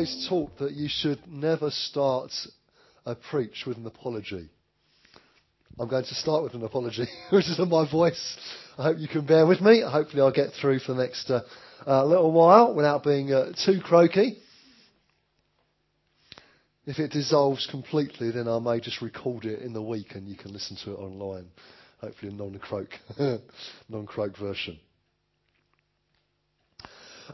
always taught that you should never start a preach with an apology. I'm going to start with an apology, which is in my voice. I hope you can bear with me. Hopefully, I'll get through for the next uh, uh, little while without being uh, too croaky. If it dissolves completely, then I may just record it in the week and you can listen to it online. Hopefully, a non-croak, non-croak version.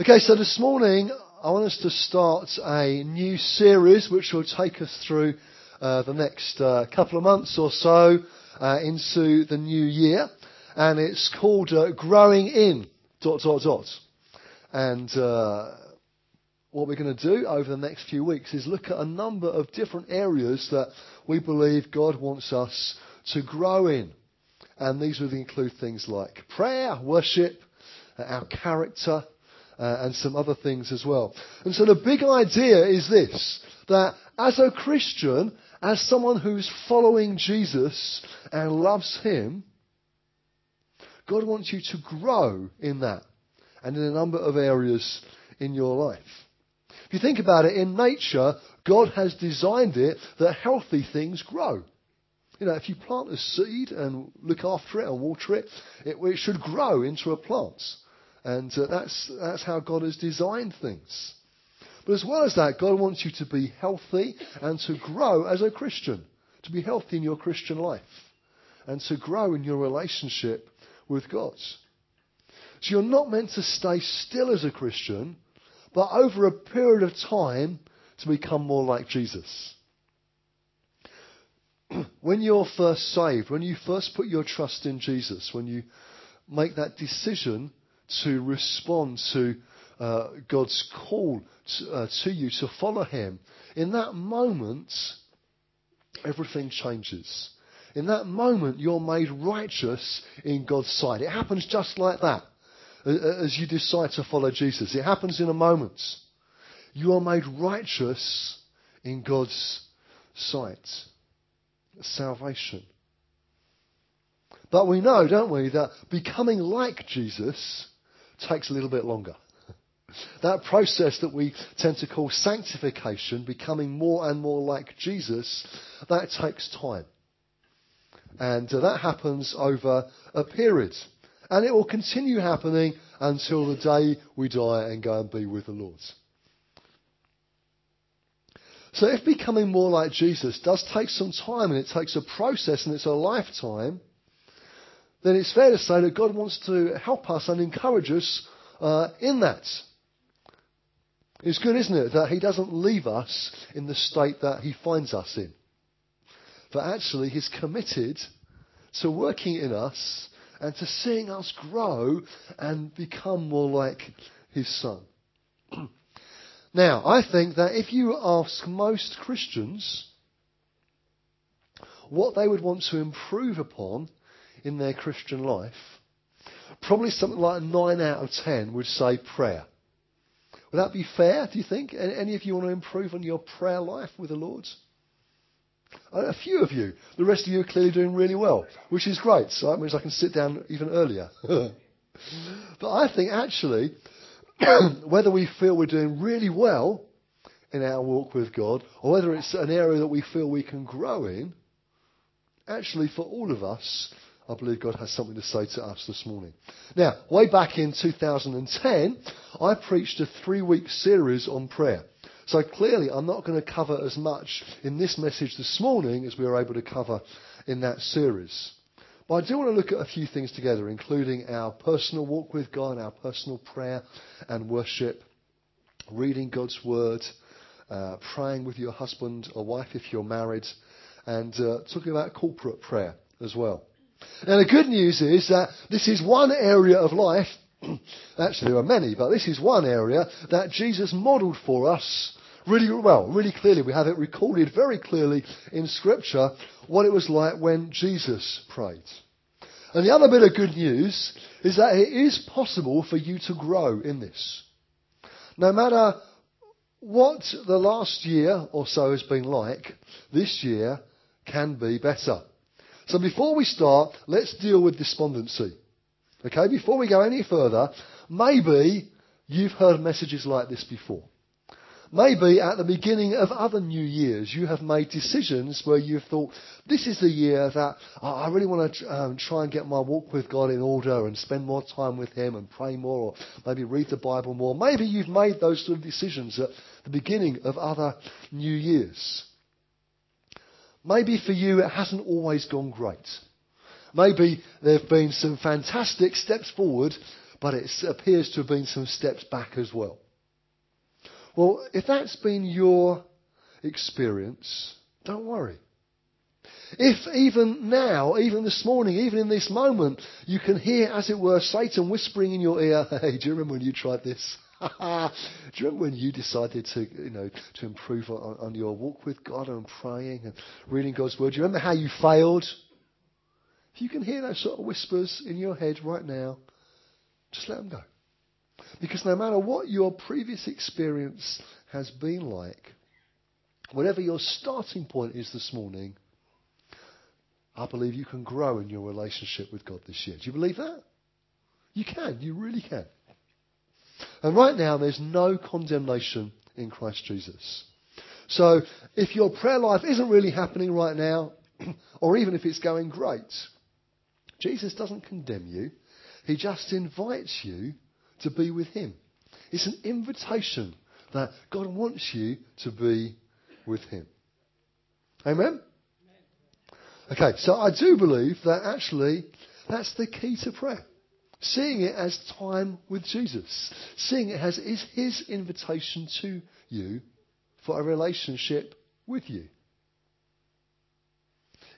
Okay, so this morning I want us to start a new series which will take us through uh, the next uh, couple of months or so uh, into the new year, and it's called uh, "Growing In." Dot dot dot. And uh, what we're going to do over the next few weeks is look at a number of different areas that we believe God wants us to grow in, and these would include things like prayer, worship, uh, our character uh, and some other things as well. And so the big idea is this, that as a Christian, as someone who's following Jesus and loves Him, God wants you to grow in that and in a number of areas in your life. If you think about it, in nature, God has designed it that healthy things grow. You know, if you plant a seed and look after it and water it, it, it should grow into a plant. And uh, that's, that's how God has designed things. But as well as that, God wants you to be healthy and to grow as a Christian, to be healthy in your Christian life, and to grow in your relationship with God. So you're not meant to stay still as a Christian, but over a period of time to become more like Jesus. when you're first saved, when you first put your trust in Jesus, when you make that decision to respond to uh, God's call to, uh, to you to follow Him, in that moment, everything changes. In that moment, you're made righteous in God's sight. It happens just like that as you decide to follow Jesus. It happens in a moment. You are made righteous in God's sight. Salvation. But we know, don't we, that becoming like Jesus takes a little bit longer. That process that we tend to call sanctification, becoming more and more like Jesus, that takes time. And uh, that happens over a period. And it will continue happening until the day we die and go and be with the Lord. So if becoming more like Jesus does take some time and it takes a process and it's a lifetime, then it's fair to say that God wants to help us and encourage us uh, in that. It's good, isn't it, that He doesn't leave us in the state that He finds us in. But actually, He's committed to working in us and to seeing us grow and become more like His Son. now, I think that if you ask most Christians what they would want to improve upon in their Christian life, probably something like 9 out of 10 would say prayer. Would that be fair, do you think? Any of you want to improve on your prayer life with the Lord? Uh, a few of you. The rest of you are clearly doing really well, which is great. So that means I can sit down even earlier. but I think actually, whether we feel we're doing really well in our walk with God, or whether it's an area that we feel we can grow in, actually for all of us, I believe God has something to say to us this morning. Now, way back in 2010, I preached a three week series on prayer. So clearly, I'm not going to cover as much in this message this morning as we were able to cover in that series. But I do want to look at a few things together, including our personal walk with God, our personal prayer and worship, reading God's Word, uh, praying with your husband or wife if you're married, and uh, talking about corporate prayer as well. Now, the good news is that this is one area of life, actually, there are many, but this is one area that Jesus modeled for us really well, really clearly. We have it recorded very clearly in Scripture what it was like when Jesus prayed. And the other bit of good news is that it is possible for you to grow in this. No matter what the last year or so has been like, this year can be better. So before we start, let's deal with despondency. Okay, before we go any further, maybe you've heard messages like this before. Maybe at the beginning of other New Years, you have made decisions where you've thought, this is the year that I really want to um, try and get my walk with God in order and spend more time with Him and pray more or maybe read the Bible more. Maybe you've made those sort of decisions at the beginning of other New Years. Maybe for you it hasn't always gone great. Maybe there have been some fantastic steps forward, but it appears to have been some steps back as well. Well, if that's been your experience, don't worry. If even now, even this morning, even in this moment, you can hear, as it were, Satan whispering in your ear, hey, do you remember when you tried this? do you remember when you decided to, you know, to improve on, on your walk with God and praying and reading God's Word? Do you remember how you failed? If you can hear those sort of whispers in your head right now, just let them go. Because no matter what your previous experience has been like, whatever your starting point is this morning, I believe you can grow in your relationship with God this year. Do you believe that? You can. You really can. And right now, there's no condemnation in Christ Jesus. So, if your prayer life isn't really happening right now, or even if it's going great, Jesus doesn't condemn you. He just invites you to be with Him. It's an invitation that God wants you to be with Him. Amen? Okay, so I do believe that actually that's the key to prayer. Seeing it as time with Jesus. Seeing it as is His invitation to you for a relationship with you.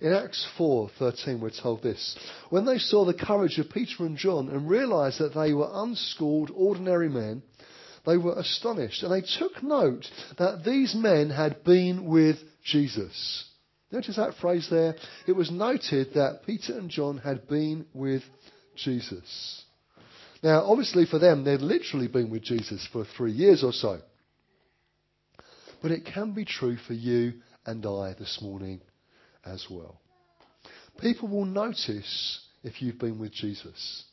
In Acts 4:13 we're told this. When they saw the courage of Peter and John and realized that they were unschooled ordinary men, they were astonished and they took note that these men had been with Jesus. Notice that phrase there. It was noted that Peter and John had been with Jesus. Now, obviously for them, they'd literally been with Jesus for three years or so. But it can be true for you and I this morning as well. People will notice if you've been with Jesus.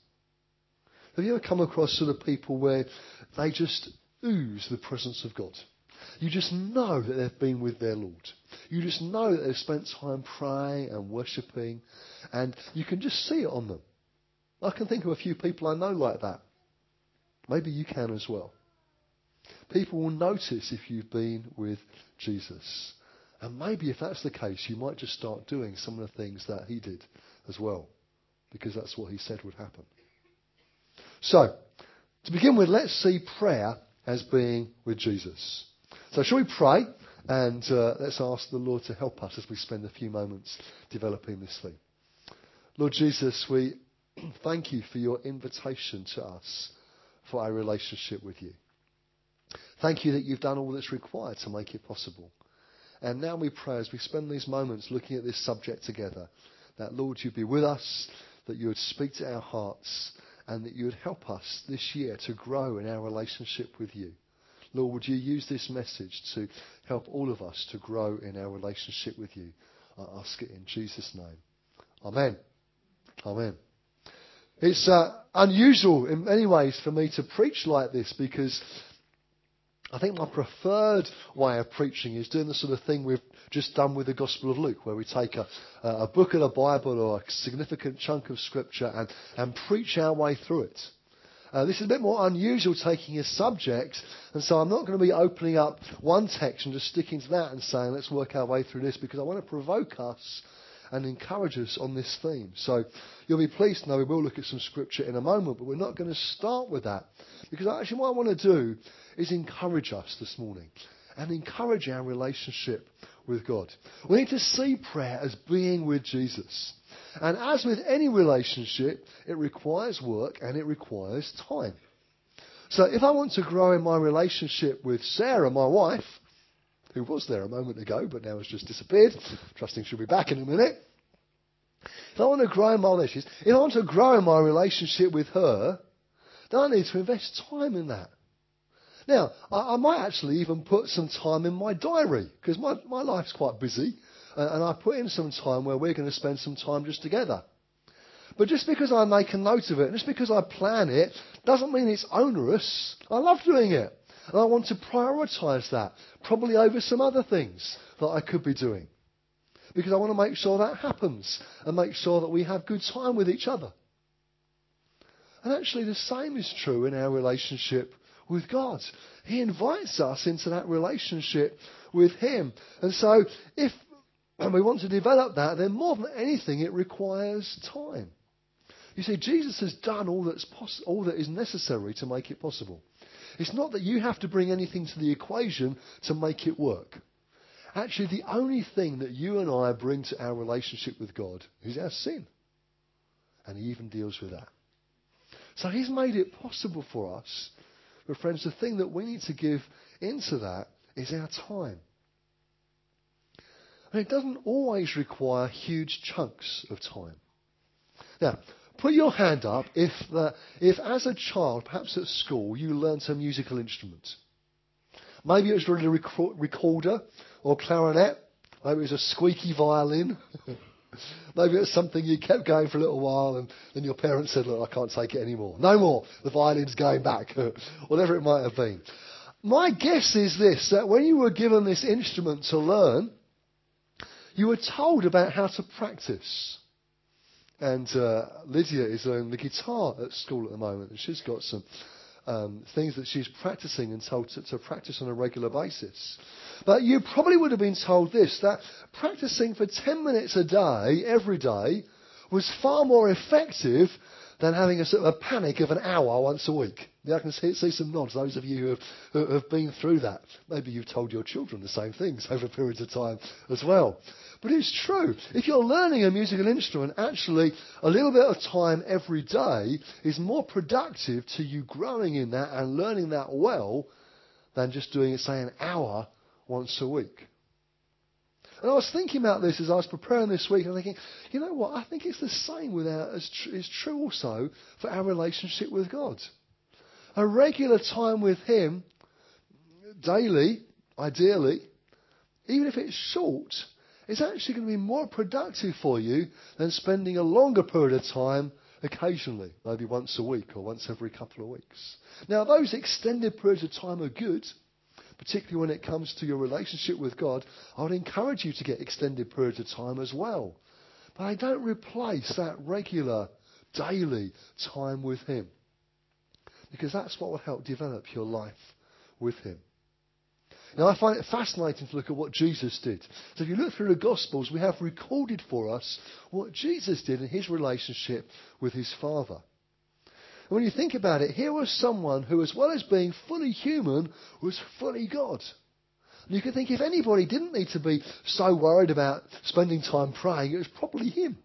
Have you ever come across sort of people where they just ooze the presence of God? You just know that they've been with their Lord. You just know that they've spent time praying and worshipping, and you can just see it on them. I can think of a few people I know like that. Maybe you can as well. People will notice if you've been with Jesus. And maybe if that's the case, you might just start doing some of the things that he did as well, because that's what he said would happen. So, to begin with, let's see prayer as being with Jesus. So, shall we pray? And uh, let's ask the Lord to help us as we spend a few moments developing this thing. Lord Jesus, we thank you for your invitation to us for our relationship with you. Thank you that you've done all that's required to make it possible. And now we pray as we spend these moments looking at this subject together, that Lord, you'd be with us, that you would speak to our hearts, and that you would help us this year to grow in our relationship with you. Lord, would you use this message to help all of us to grow in our relationship with you? I ask it in Jesus' name. Amen. Amen. It's uh, unusual in many ways for me to preach like this because I think my preferred way of preaching is doing the sort of thing we've just done with the Gospel of Luke, where we take a, a book of the Bible or a significant chunk of Scripture and, and preach our way through it. Uh, this is a bit more unusual taking a subject, and so I'm not going to be opening up one text and just sticking to that and saying, let's work our way through this, because I want to provoke us and encourage us on this theme. So you'll be pleased to know we will look at some scripture in a moment, but we're not going to start with that. Because actually what I want to do is encourage us this morning and encourage our relationship with God. We need to see prayer as being with Jesus. And as with any relationship, it requires work and it requires time. So if I want to grow in my relationship with Sarah, my wife, who was there a moment ago but now has just disappeared, trusting she'll be back in a minute. If I want to grow in my relationship, if I want to grow my relationship with her, then I need to invest time in that. Now, I, I might actually even put some time in my diary because my, my life's quite busy, uh, and I put in some time where we're going to spend some time just together. But just because I make a note of it, just because I plan it, doesn't mean it's onerous. I love doing it. And I want to prioritise that, probably over some other things that I could be doing. Because I want to make sure that happens and make sure that we have good time with each other. And actually, the same is true in our relationship with God. He invites us into that relationship with Him. And so, if we want to develop that, then more than anything, it requires time. You see, Jesus has done all, that's poss- all that is necessary to make it possible. It's not that you have to bring anything to the equation to make it work. Actually, the only thing that you and I bring to our relationship with God is our sin. And He even deals with that. So He's made it possible for us. But, friends, the thing that we need to give into that is our time. And it doesn't always require huge chunks of time. Now, Put your hand up if, uh, if as a child, perhaps at school, you learnt a musical instrument. Maybe it was really a recorder or clarinet. Maybe it was a squeaky violin. Maybe it was something you kept going for a little while and then your parents said, look, I can't take it anymore. No more. The violin's going back. Whatever it might have been. My guess is this, that when you were given this instrument to learn, you were told about how to practice. And uh, Lydia is learning the guitar at school at the moment, and she's got some um, things that she's practicing and told to, to, practice on a regular basis. But you probably would have been told this that practicing for 10 minutes a day, every day, was far more effective than having a sort of a panic of an hour once a week. Yeah, I can see, see some nods, those of you who have, who have been through that. Maybe you've told your children the same things over periods of time as well. But it's true. If you're learning a musical instrument, actually, a little bit of time every day is more productive to you growing in that and learning that well than just doing, it, say, an hour once a week. And I was thinking about this as I was preparing this week, and thinking, you know what? I think it's the same with our, tr- is true also for our relationship with God. A regular time with Him, daily, ideally, even if it's short, is actually going to be more productive for you than spending a longer period of time occasionally, maybe once a week or once every couple of weeks. Now, those extended periods of time are good particularly when it comes to your relationship with God, I would encourage you to get extended periods of time as well. But I don't replace that regular, daily time with Him. Because that's what will help develop your life with Him. Now, I find it fascinating to look at what Jesus did. So, if you look through the Gospels, we have recorded for us what Jesus did in his relationship with his Father. When you think about it, here was someone who, as well as being fully human, was fully God. And you can think if anybody didn't need to be so worried about spending time praying, it was probably him.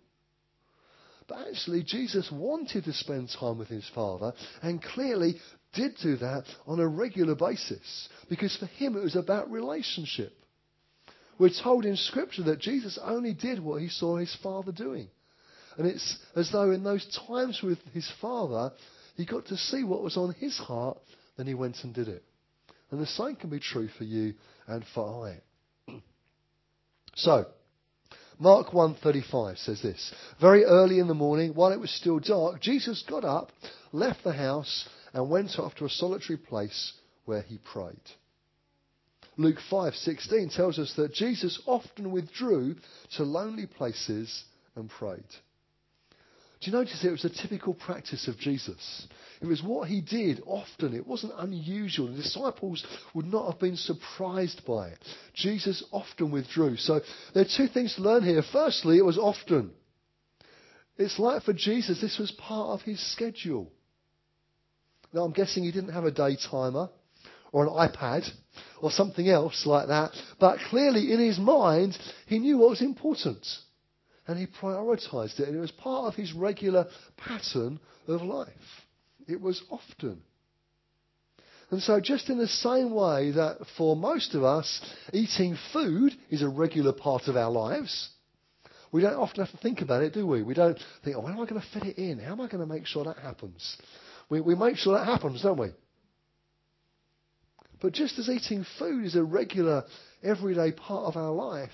But actually, Jesus wanted to spend time with his Father and clearly did do that on a regular basis because for him it was about relationship. We're told in Scripture that Jesus only did what he saw his Father doing. And it's as though in those times with his father, he got to see what was on his heart, then he went and did it. And the same can be true for you and for I. so, Mark 1:35 says this: Very early in the morning, while it was still dark, Jesus got up, left the house, and went off to a solitary place where he prayed. Luke 5:16 tells us that Jesus often withdrew to lonely places and prayed. Do you notice it was a typical practice of Jesus? It was what he did often. It wasn't unusual. The disciples would not have been surprised by it. Jesus often withdrew. So there are two things to learn here. Firstly, it was often. It's like for Jesus, this was part of his schedule. Now, I'm guessing he didn't have a day timer or an iPad or something else like that, but clearly in his mind, he knew what was important and he prioritized it, and it was part of his regular pattern of life. It was often. And so, just in the same way that for most of us, eating food is a regular part of our lives, we don't often have to think about it, do we? We don't think, oh, when am I going to fit it in? How am I going to make sure that happens? We, we make sure that happens, don't we? But just as eating food is a regular, everyday part of our life,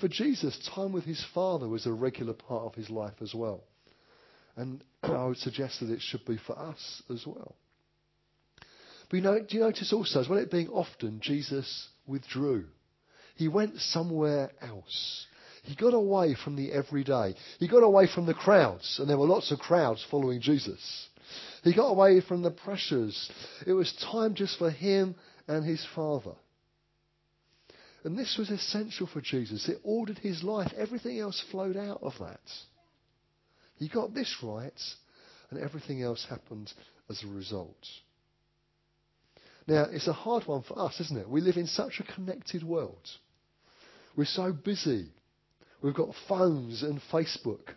for Jesus, time with his Father was a regular part of his life as well. And I would suggest that it should be for us as well. But you know, do you notice also, as well it being often, Jesus withdrew. He went somewhere else. He got away from the everyday. He got away from the crowds, and there were lots of crowds following Jesus. He got away from the pressures. It was time just for him and his Father. And this was essential for Jesus. It ordered his life. Everything else flowed out of that. He got this right, and everything else happened as a result. Now, it's a hard one for us, isn't it? We live in such a connected world. We're so busy. We've got phones and Facebook,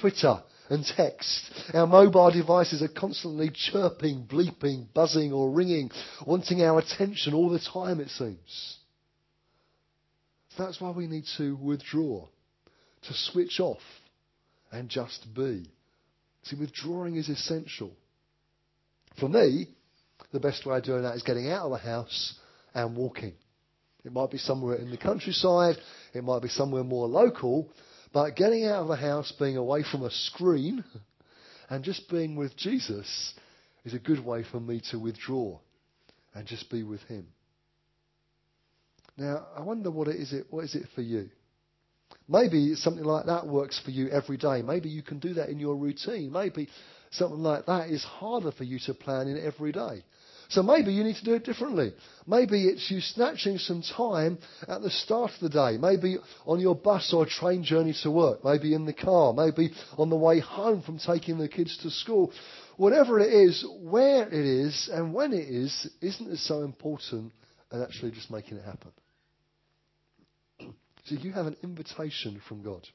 Twitter and text. Our mobile devices are constantly chirping, bleeping, buzzing or ringing, wanting our attention all the time, it seems. That's why we need to withdraw, to switch off and just be. See, withdrawing is essential. For me, the best way of doing that is getting out of the house and walking. It might be somewhere in the countryside, it might be somewhere more local, but getting out of the house, being away from a screen, and just being with Jesus is a good way for me to withdraw and just be with Him. Now, I wonder what it is. It what is it for you? Maybe something like that works for you every day. Maybe you can do that in your routine. Maybe something like that is harder for you to plan in every day. So maybe you need to do it differently. Maybe it's you snatching some time at the start of the day. Maybe on your bus or train journey to work. Maybe in the car. Maybe on the way home from taking the kids to school. Whatever it is, where it is and when it is, isn't as so important as actually just making it happen. So you have an invitation from God.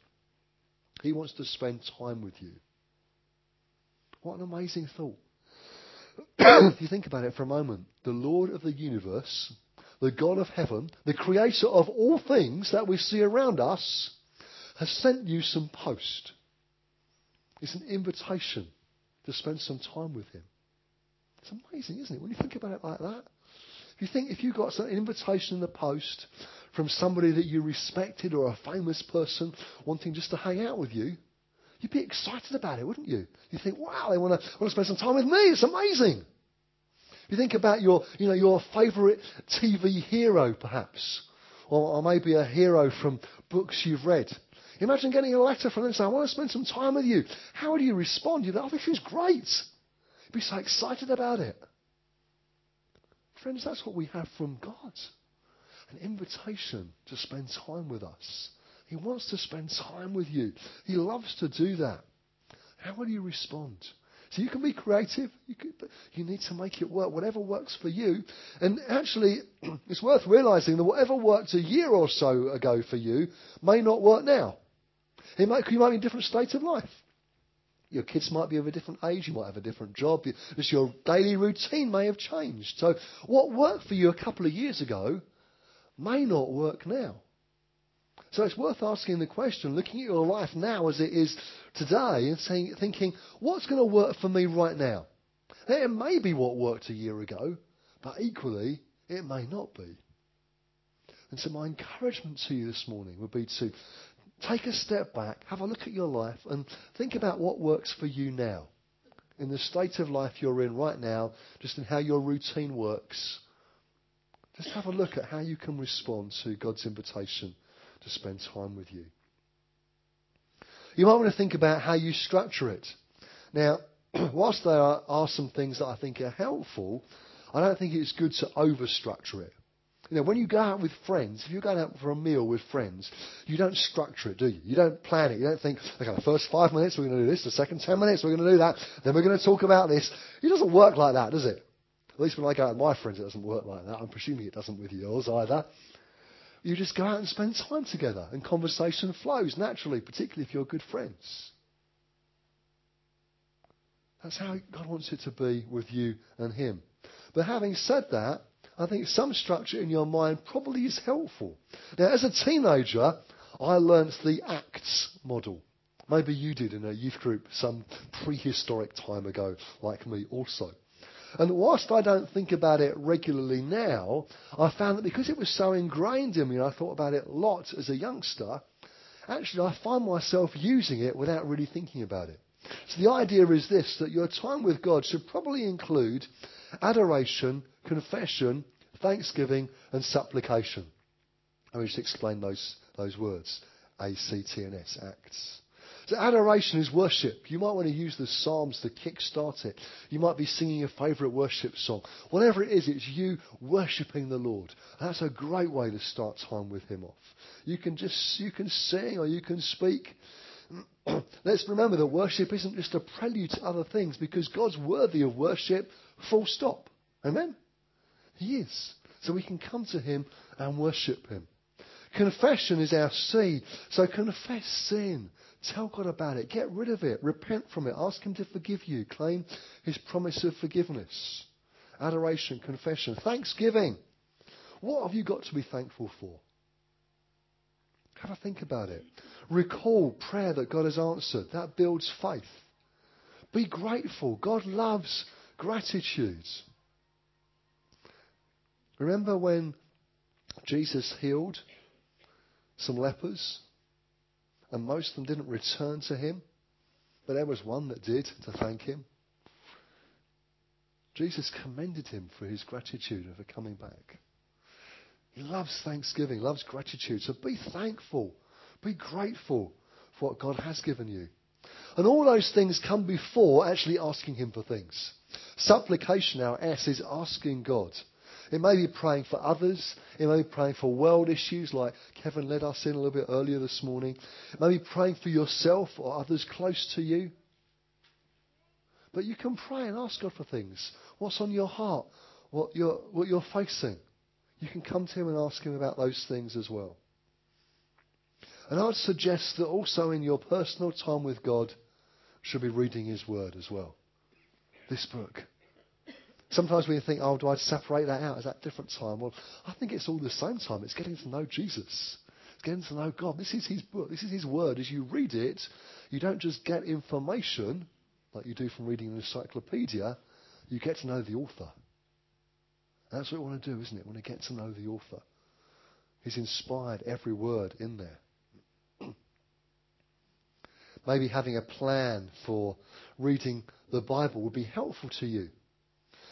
He wants to spend time with you. What an amazing thought. if you think about it for a moment, the Lord of the universe, the God of heaven, the creator of all things that we see around us, has sent you some post. It's an invitation to spend some time with him. It's amazing, isn't it? When you think about it like that. You think if you got an invitation in the post from somebody that you respected or a famous person wanting just to hang out with you, you'd be excited about it, wouldn't you? You think, wow, they want to, want to spend some time with me. It's amazing. You think about your, you know, your favourite TV hero, perhaps, or, or maybe a hero from books you've read. Imagine getting a letter from them saying, I want to spend some time with you. How would you respond? You'd be, oh, this is great. You'd be so excited about it. Friends, that's what we have from God an invitation to spend time with us. He wants to spend time with you. He loves to do that. How will you respond? So you can be creative. You, you need to make it work. Whatever works for you. And actually, it's worth realizing that whatever worked a year or so ago for you may not work now. It might, you might be in a different state of life. Your kids might be of a different age. You might have a different job. Just your daily routine may have changed. So what worked for you a couple of years ago may not work now. So it's worth asking the question, looking at your life now as it is today, and saying, thinking, what's going to work for me right now? It may be what worked a year ago, but equally, it may not be. And so my encouragement to you this morning would be to take a step back, have a look at your life, and think about what works for you now. In the state of life you're in right now, just in how your routine works. Just have a look at how you can respond to God's invitation to spend time with you. You might want to think about how you structure it. Now, whilst there are, some things that I think are helpful, I don't think it's good to overstructure it. You know, when you go out with friends, if you're going out for a meal with friends, you don't structure it, do you? You don't plan it. You don't think, okay, the first five minutes we're going to do this, the second ten minutes we're going to do that, then we're going to talk about this. It doesn't work like that, does it? At least when I go out with my friends, it doesn't work like that. I'm presuming it doesn't with yours either. You just go out and spend time together, and conversation flows naturally, particularly if you're good friends. That's how God wants it to be with you and Him. But having said that, I think some structure in your mind probably is helpful. Now, as a teenager, I learnt the ACTS model. Maybe you did in a youth group some prehistoric time ago, like me also. And whilst I don't think about it regularly now, I found that because it was so ingrained in me, and I thought about it a lot as a youngster, actually I find myself using it without really thinking about it. So the idea is this, that your time with God should probably include adoration, confession, thanksgiving, and supplication. Let me just explain those, those words. A-C-T-N-S, acts. So adoration is worship. You might want to use the Psalms to kickstart it. You might be singing your favourite worship song. Whatever it is, it's you worshipping the Lord. That's a great way to start time with Him off. You can just, you can sing or you can speak. Let's remember that worship isn't just a prelude to other things because God's worthy of worship, full stop. Amen? He is. So we can come to Him and worship Him. Confession is our seed. So confess sin. Tell God about it. Get rid of it. Repent from it. Ask Him to forgive you. Claim His promise of forgiveness. Adoration, confession, thanksgiving. What have you got to be thankful for? Have a think about it. Recall prayer that God has answered. That builds faith. Be grateful. God loves gratitude. Remember when Jesus healed some lepers? and most of them didn't return to him, but there was one that did to thank him. Jesus commended him for his gratitude for coming back. He loves thanksgiving, loves gratitude. So be thankful, be grateful for what God has given you. And all those things come before actually asking Him for things. Supplication, our S, is asking God it may be praying for others. It may be praying for world issues like Kevin led us in a little bit earlier this morning. It may be praying for yourself or others close to you. But you can pray and ask God for things. What's on your heart? What you're, what you're facing. You can come to Him and ask Him about those things as well. And I would suggest that also in your personal time with God should be reading His Word as well. This book. Sometimes we think, oh, do I separate that out? Is that different time? Well, I think it's all the same time. It's getting to know Jesus. It's getting to know God. This is His book. This is His word. As you read it, you don't just get information like you do from reading an encyclopedia. You get to know the author. That's what we want to do, isn't it? We want to get to know the author. He's inspired every word in there. Maybe having a plan for reading the Bible would be helpful to you.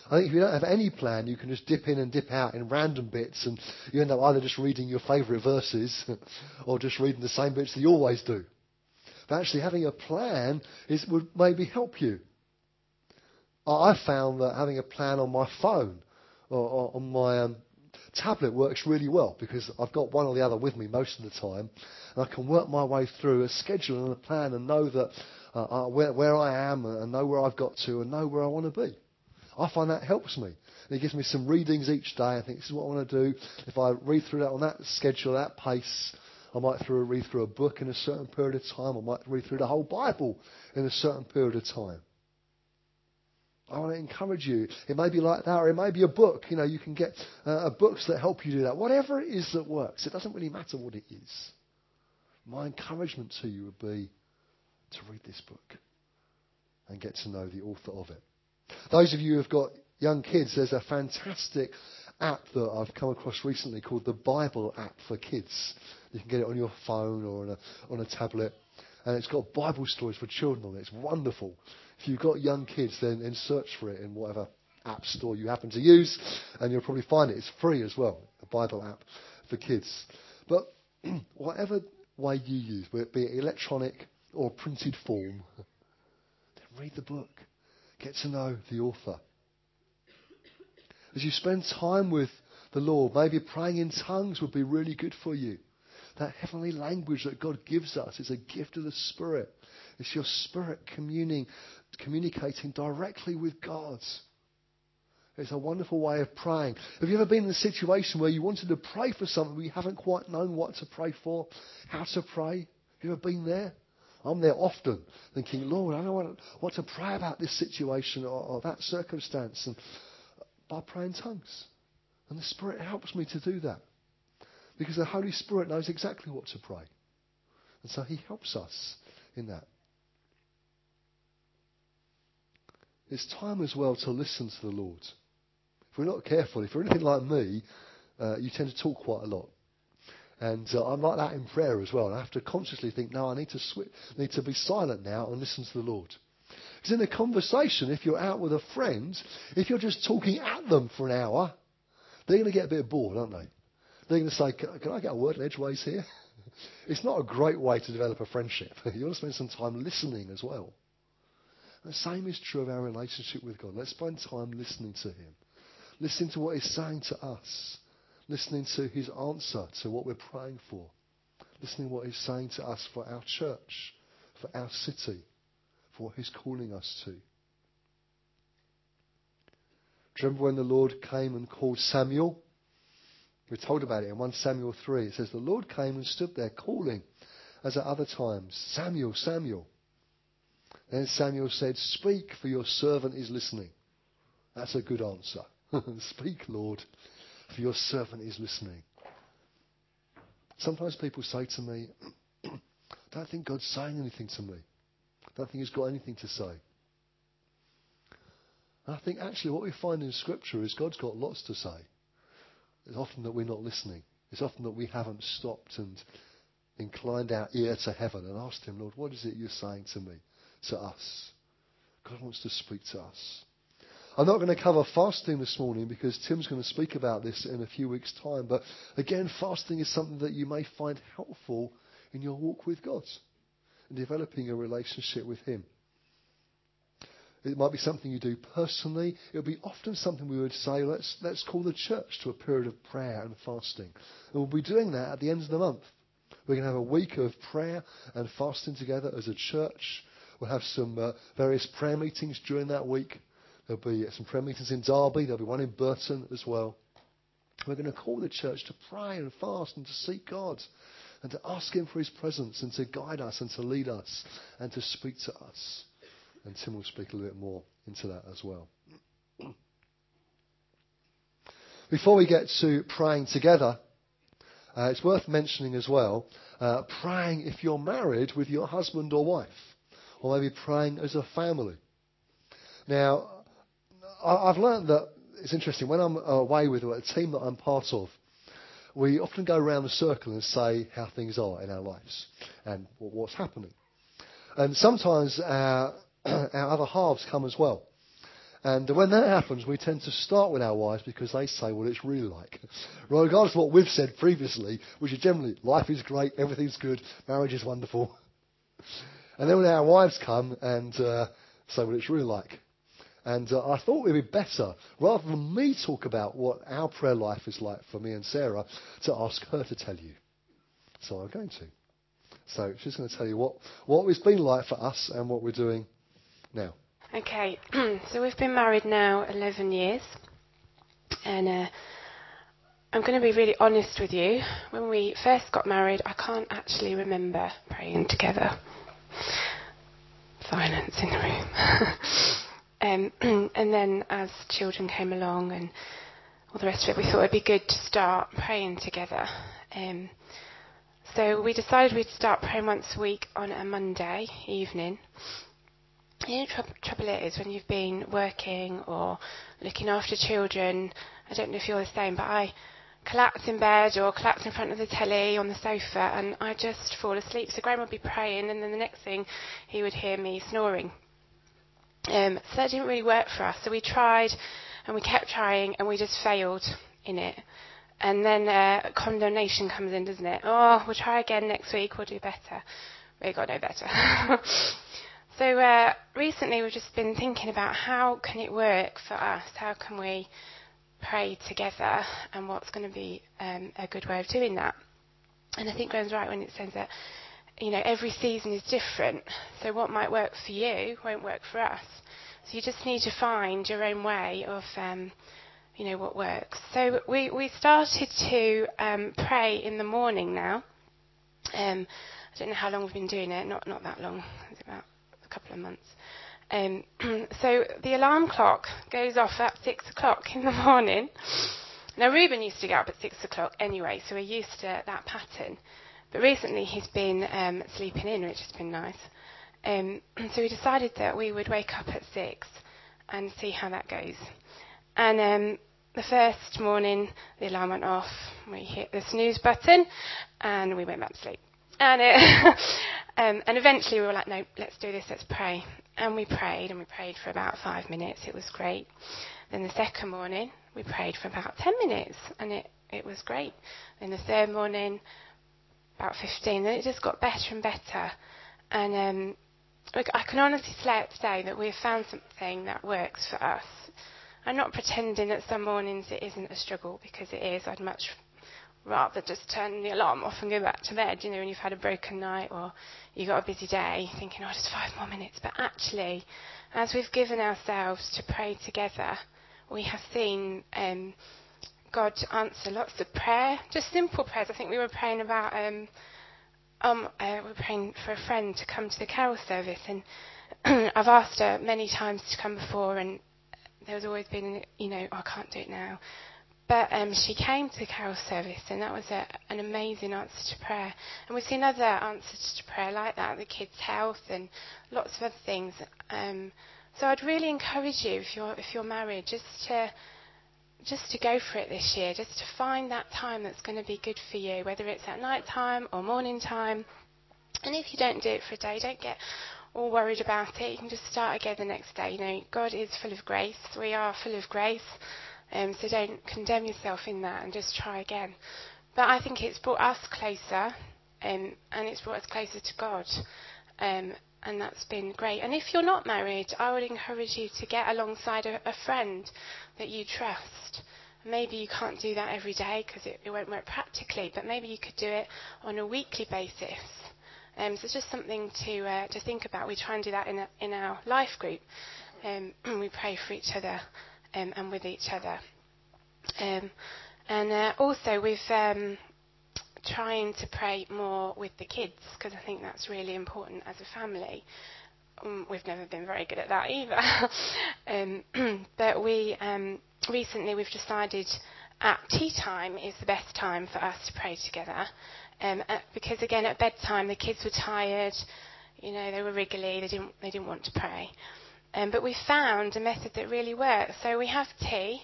I think if you don't have any plan, you can just dip in and dip out in random bits, and you end up either just reading your favourite verses or just reading the same bits that you always do. But actually, having a plan is, would maybe help you. I found that having a plan on my phone or, or on my um, tablet works really well because I've got one or the other with me most of the time, and I can work my way through a schedule and a plan and know that uh, uh, where, where I am and know where I've got to and know where I want to be. I find that helps me. And it gives me some readings each day. I think this is what I want to do. If I read through that on that schedule, that pace, I might through, read through a book in a certain period of time. I might read through the whole Bible in a certain period of time. I want to encourage you. It may be like that, or it may be a book. You know, you can get uh, books that help you do that. Whatever it is that works, it doesn't really matter what it is. My encouragement to you would be to read this book and get to know the author of it. Those of you who have got young kids, there's a fantastic app that I've come across recently called the Bible app for kids. You can get it on your phone or on a, on a tablet. And it's got Bible stories for children on it. It's wonderful. If you've got young kids, then, then search for it in whatever app store you happen to use, and you'll probably find it. It's free as well, a Bible app for kids. But whatever way you use, whether it be electronic or printed form, then read the book. Get to know the author. As you spend time with the Lord, maybe praying in tongues would be really good for you. That heavenly language that God gives us is a gift of the Spirit. It's your spirit communing, communicating directly with God. It's a wonderful way of praying. Have you ever been in a situation where you wanted to pray for something but you haven't quite known what to pray for, how to pray? Have you ever been there? I'm there often thinking, Lord, I don't know what, to pray about this situation or, or that circumstance. And by praying tongues. And the Spirit helps me to do that. Because the Holy Spirit knows exactly what to pray. And so He helps us in that. it's time as well to listen to the Lord. If we're not careful, if you're anything like me, uh, you tend to talk quite a lot. And uh, I'm like that in prayer as well. I have to consciously think, no, I need to sw- need to be silent now and listen to the Lord. Because in a conversation, if you're out with a friend, if you're just talking at them for an hour, they're going to get a bit bored, aren't they? They're say, can, can I get a word edgeways here? it's not a great way to develop a friendship. you want to spend some time listening as well. The same is true of our relationship with God. Let's spend time listening to Him, listening to what He's saying to us, listening to His answer to what we're praying for, listening to what He's saying to us for our church, for our city, for what He's calling us to. Do you remember when the Lord came and called Samuel? We're told about it in 1 Samuel 3. It says, The Lord came and stood there calling, as at other times, Samuel, Samuel. Then Samuel said, Speak, for your servant is listening. That's a good answer. Speak, Lord, for your servant is listening. Sometimes people say to me, I don't think God's saying anything to me. I don't think He's got anything to say. And I think actually what we find in Scripture is God's got lots to say. It's often that we're not listening. It's often that we haven't stopped and inclined our ear to heaven and asked Him, Lord, what is it you're saying to me, to us? God wants to speak to us. I'm not going to cover fasting this morning because Tim's going to speak about this in a few weeks' time. But again, fasting is something that you may find helpful in your walk with God and developing a relationship with Him. It might be something you do personally. It would be often something we would say, let's, let's call the church to a period of prayer and fasting. And we'll be doing that at the end of the month. We're going to have a week of prayer and fasting together as a church. We'll have some uh, various prayer meetings during that week. There'll be some prayer meetings in Derby. There'll be one in Burton as well. We're going to call the church to pray and fast and to seek God and to ask Him for His presence and to guide us and to lead us and to speak to us. And Tim will speak a little bit more into that as well. Before we get to praying together, uh, it's worth mentioning as well uh, praying if you're married with your husband or wife, or maybe praying as a family. Now, I've learned that it's interesting when I'm away with a team that I'm part of. We often go around the circle and say how things are in our lives and what's happening. And sometimes our our other halves come as well. And when that happens, we tend to start with our wives because they say what it's really like. Regardless of what we've said previously, which is generally, life is great, everything's good, marriage is wonderful. And then when our wives come and uh, say what it's really like. And uh, I thought it would be better, rather than me talk about what our prayer life is like for me and Sarah, to ask her to tell you. So I'm going to. So she's going to tell you what, what it's been like for us and what we're doing now. Okay, so we've been married now 11 years, and uh, I'm going to be really honest with you. When we first got married, I can't actually remember praying together. Silence in the room. um, and then as children came along and all the rest of it, we thought it'd be good to start praying together. Um, so we decided we'd start praying once a week on a Monday evening. The only trouble, trouble is when you've been working or looking after children, I don't know if you're the same, but I collapse in bed or collapse in front of the telly on the sofa and I just fall asleep. So Graham would be praying and then the next thing he would hear me snoring. Um, so that didn't really work for us. So we tried and we kept trying and we just failed in it. And then uh, condemnation comes in, doesn't it? Oh, we'll try again next week, we'll do better. We got no better. So uh, recently we've just been thinking about how can it work for us? How can we pray together? And what's going to be um, a good way of doing that? And I think Graham's right when it says that you know every season is different. So what might work for you won't work for us. So you just need to find your own way of um, you know what works. So we we started to um, pray in the morning now. Um, I don't know how long we've been doing it. Not not that long. It's about couple of months. Um, so the alarm clock goes off at six o'clock in the morning. Now Reuben used to get up at six o'clock anyway, so we're used to that pattern. But recently he's been um, sleeping in, which has been nice. Um, so we decided that we would wake up at six and see how that goes. And um, the first morning, the alarm went off. We hit the snooze button, and we went back to sleep. And it, um, and eventually we were like, no, let's do this. Let's pray. And we prayed, and we prayed for about five minutes. It was great. Then the second morning, we prayed for about ten minutes, and it it was great. Then the third morning, about 15. Then it just got better and better. And um, I can honestly say today that we've found something that works for us. I'm not pretending that some mornings it isn't a struggle because it is. I'd much rather just turn the alarm off and go back to bed, you know, when you've had a broken night or you've got a busy day, thinking, oh, just five more minutes. But actually, as we've given ourselves to pray together, we have seen um, God answer lots of prayer, just simple prayers. I think we were praying about, um, um, uh, we were praying for a friend to come to the carol service, and I've asked her many times to come before, and there's always been, you know, oh, I can't do it now. But um, she came to the carol service, and that was a, an amazing answer to prayer. And we've seen other answers to prayer like that, the kids' health and lots of other things. Um, so I'd really encourage you, if you're if you're married, just to just to go for it this year, just to find that time that's going to be good for you, whether it's at night time or morning time. And if you don't do it for a day, don't get all worried about it. You can just start again the next day. You know, God is full of grace. We are full of grace. Um, so don't condemn yourself in that and just try again. But I think it's brought us closer, um, and it's brought us closer to God. Um, and that's been great. And if you're not married, I would encourage you to get alongside a, a friend that you trust. Maybe you can't do that every day because it, it, won't work practically, but maybe you could do it on a weekly basis. Um, so it's just something to uh, to think about. We try and do that in a, in our life group. Um, we pray for each other um, and with each other. Um, and uh, also we've um, trying to pray more with the kids because I think that's really important as a family. Um, we've never been very good at that either. um, but we um, recently we've decided at tea time is the best time for us to pray together. Um, uh, because again, at bedtime the kids were tired, you know, they were wriggly, they didn't they didn't want to pray. Um, but we found a method that really works. So we have tea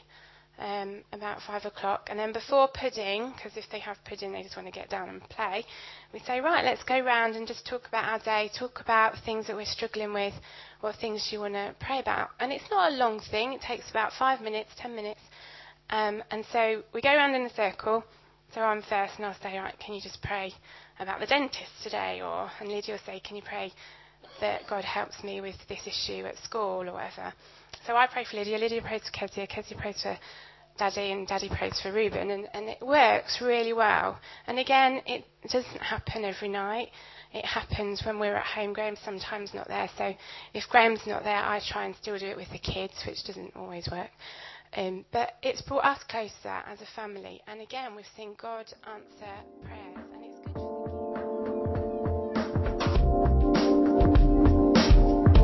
um, about five o'clock, and then before pudding, because if they have pudding, they just want to get down and play. We say, right, let's go round and just talk about our day, talk about things that we're struggling with, what things you want to pray about. And it's not a long thing; it takes about five minutes, ten minutes. Um, and so we go around in a circle. So I'm first, and I'll say, right, can you just pray about the dentist today? Or and Lydia will say, can you pray that God helps me with this issue at school or whatever. So I pray for Lydia, Lydia prays for Kezia, Kezia prays for Daddy, and Daddy prays for Reuben, and, and it works really well. And again, it doesn't happen every night. It happens when we're at home. Graham's sometimes not there, so if Graham's not there, I try and still do it with the kids, which doesn't always work. Um, but it's brought us closer as a family, and again, we've seen God answer prayers,